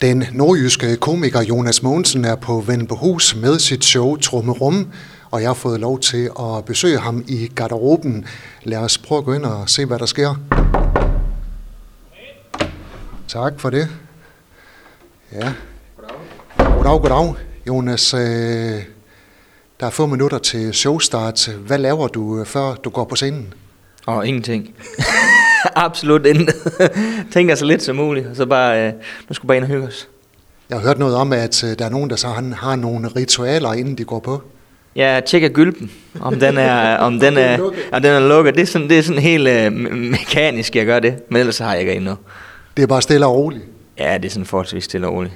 Den nordjyske komiker Jonas Mogensen er på Hus med sit show Trummerum, og jeg har fået lov til at besøge ham i garderoben. Lad os prøve at gå ind og se, hvad der sker. Tak for det. Ja. Goddag, goddag. Jonas, øh, der er få minutter til showstart. Hvad laver du, øh, før du går på scenen? Og ingenting. Absolut intet. Tænker så lidt som muligt, og så bare, øh, nu skal bare ind og hygge os. Jeg har hørt noget om, at øh, der er nogen, der så har, har nogle ritualer, inden de går på. Ja, tjekker gylpen, om den er, om den er, om den er lukket. Det er sådan, det er sådan helt øh, mekanisk, jeg gør det, men ellers har jeg ikke endnu. Det er bare stille og roligt? Ja, det er sådan forholdsvis stille og roligt.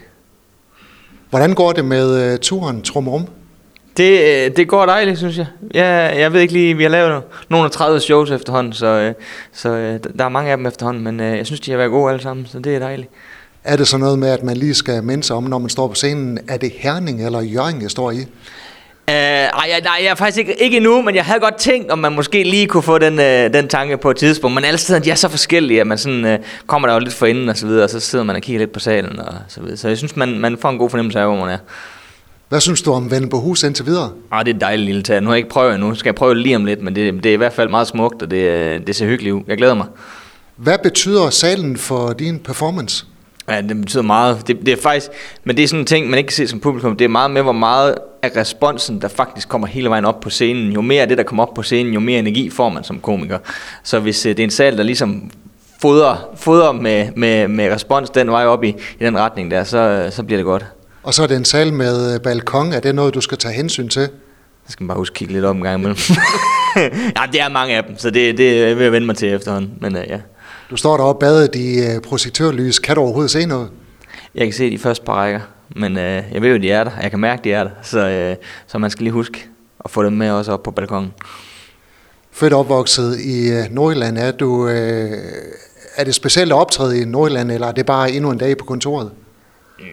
Hvordan går det med uh, turen Trumrum? Det, øh, det går dejligt, synes jeg. jeg. Jeg ved ikke lige, vi har lavet nogle af 30 shows efterhånden, så, øh, så øh, der er mange af dem efterhånden, men jeg synes, de har været gode alle sammen, så det er dejligt. Er det så noget med, at man lige skal minde sig om, når man står på scenen, er det Herning eller Jørgen, jeg står i? Uh, ej, nej, jeg er faktisk ikke, ikke endnu, men jeg havde godt tænkt, om man måske lige kunne få den, uh, den tanke på et tidspunkt. Men alle steder, de er så forskellige, at man sådan, uh, kommer der jo lidt for inden og så videre, og så sidder man og kigger lidt på salen og så videre. Så jeg synes, man, man får en god fornemmelse af, hvor man er. Hvad synes du om på hus indtil videre? Ah, det er et dejligt lille tag. Nu har jeg ikke prøvet endnu. Skal jeg prøve lige om lidt, men det, det er i hvert fald meget smukt, og det, det ser hyggeligt ud. Jeg glæder mig. Hvad betyder salen for din performance? Ja, det betyder meget. Det, det er faktisk, men det er sådan en ting, man ikke kan se som publikum. Det er meget med, hvor meget af responsen, der faktisk kommer hele vejen op på scenen. Jo mere af det, der kommer op på scenen, jo mere energi får man som komiker. Så hvis øh, det er en sal, der ligesom fodrer, fodrer med, med, med respons den vej op i, i den retning der, så, så bliver det godt. Og så er det en sal med øh, balkon. Er det noget, du skal tage hensyn til? Jeg skal bare huske at kigge lidt op en gang imellem. ja, det er mange af dem, så det, det vil jeg vende mig til efterhånden. Men, uh, ja. Du står deroppe badet i uh, projektørlys. Kan du overhovedet se noget? Jeg kan se de første par rækker, men uh, jeg ved jo, de er der. Jeg kan mærke, de er der. Så, uh, så man skal lige huske at få dem med også op på balkongen. Født opvokset i uh, Nordjylland, er du... Uh, er det specielt at optræde i Nordjylland, eller er det bare endnu en dag på kontoret?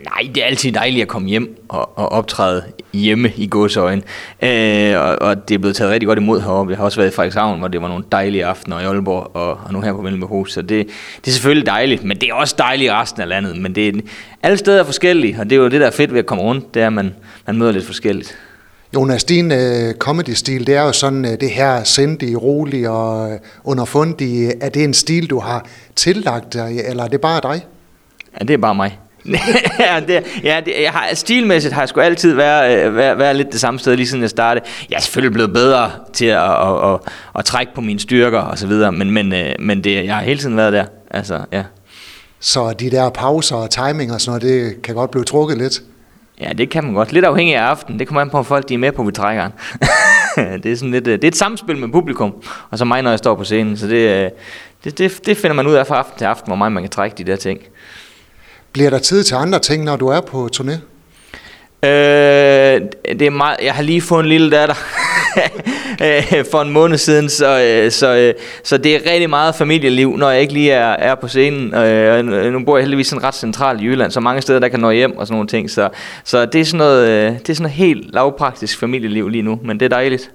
Nej, det er altid dejligt at komme hjem og, og optræde hjemme i godsøjen. Øh, og, og det er blevet taget rigtig godt imod heroppe. Jeg har også været i Frederikshavn, hvor det var nogle dejlige aftener i Aalborg, og, og nu her på Mellemhus. Så det, det er selvfølgelig dejligt, men det er også dejligt i resten af landet. Men det er, alle steder er forskellige, og det er jo det, der er fedt ved at komme rundt, det er, at man, man møder lidt forskelligt. Jonas, din uh, comedy-stil, det er jo sådan uh, det her sindige, rolige og uh, underfundige. Er det en stil, du har tillagt dig, eller er det bare dig? Ja, det er bare mig. ja, det, ja det, jeg har, stilmæssigt har jeg sgu altid været, øh, været, været lidt det samme sted, lige siden jeg startede. Jeg er selvfølgelig blevet bedre til at, at, at, at, at trække på mine styrker og så videre, men, men, øh, men det, jeg har hele tiden været der. Altså, ja. Så de der pauser og timing og sådan noget, det kan godt blive trukket lidt? Ja, det kan man godt. Lidt afhængig af aften. Det kommer an på, om folk de er med på, vi trækker det, er sådan lidt, øh, det er et samspil med publikum, og så mig, når jeg står på scenen. Så det, det, det, det finder man ud af fra aften til aften, hvor meget man kan trække de der ting. Bliver der tid til andre ting, når du er på turné? Øh, det er meget, jeg har lige fået en lille datter øh, for en måned siden, så, øh, så, øh, så det er rigtig meget familieliv, når jeg ikke lige er, er på scenen. Nu bor jeg heldigvis sådan ret centralt i Jylland, så mange steder, der kan nå hjem og sådan nogle ting. Så, så det, er sådan noget, det er sådan noget helt lavpraktisk familieliv lige nu, men det er dejligt.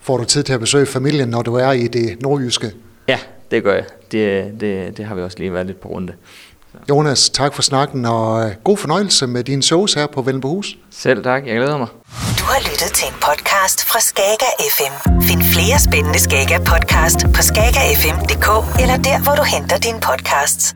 Får du tid til at besøge familien, når du er i det nordjyske? Ja, det gør jeg. Det, det, det har vi også lige været lidt på runde. Jonas, tak for snakken, og øh, god fornøjelse med dine shows her på Vellenbohus. Selv tak, jeg glæder mig. Du har lyttet til en podcast fra Skager FM. Find flere spændende Skager podcast på skagerfm.dk eller der, hvor du henter dine podcasts.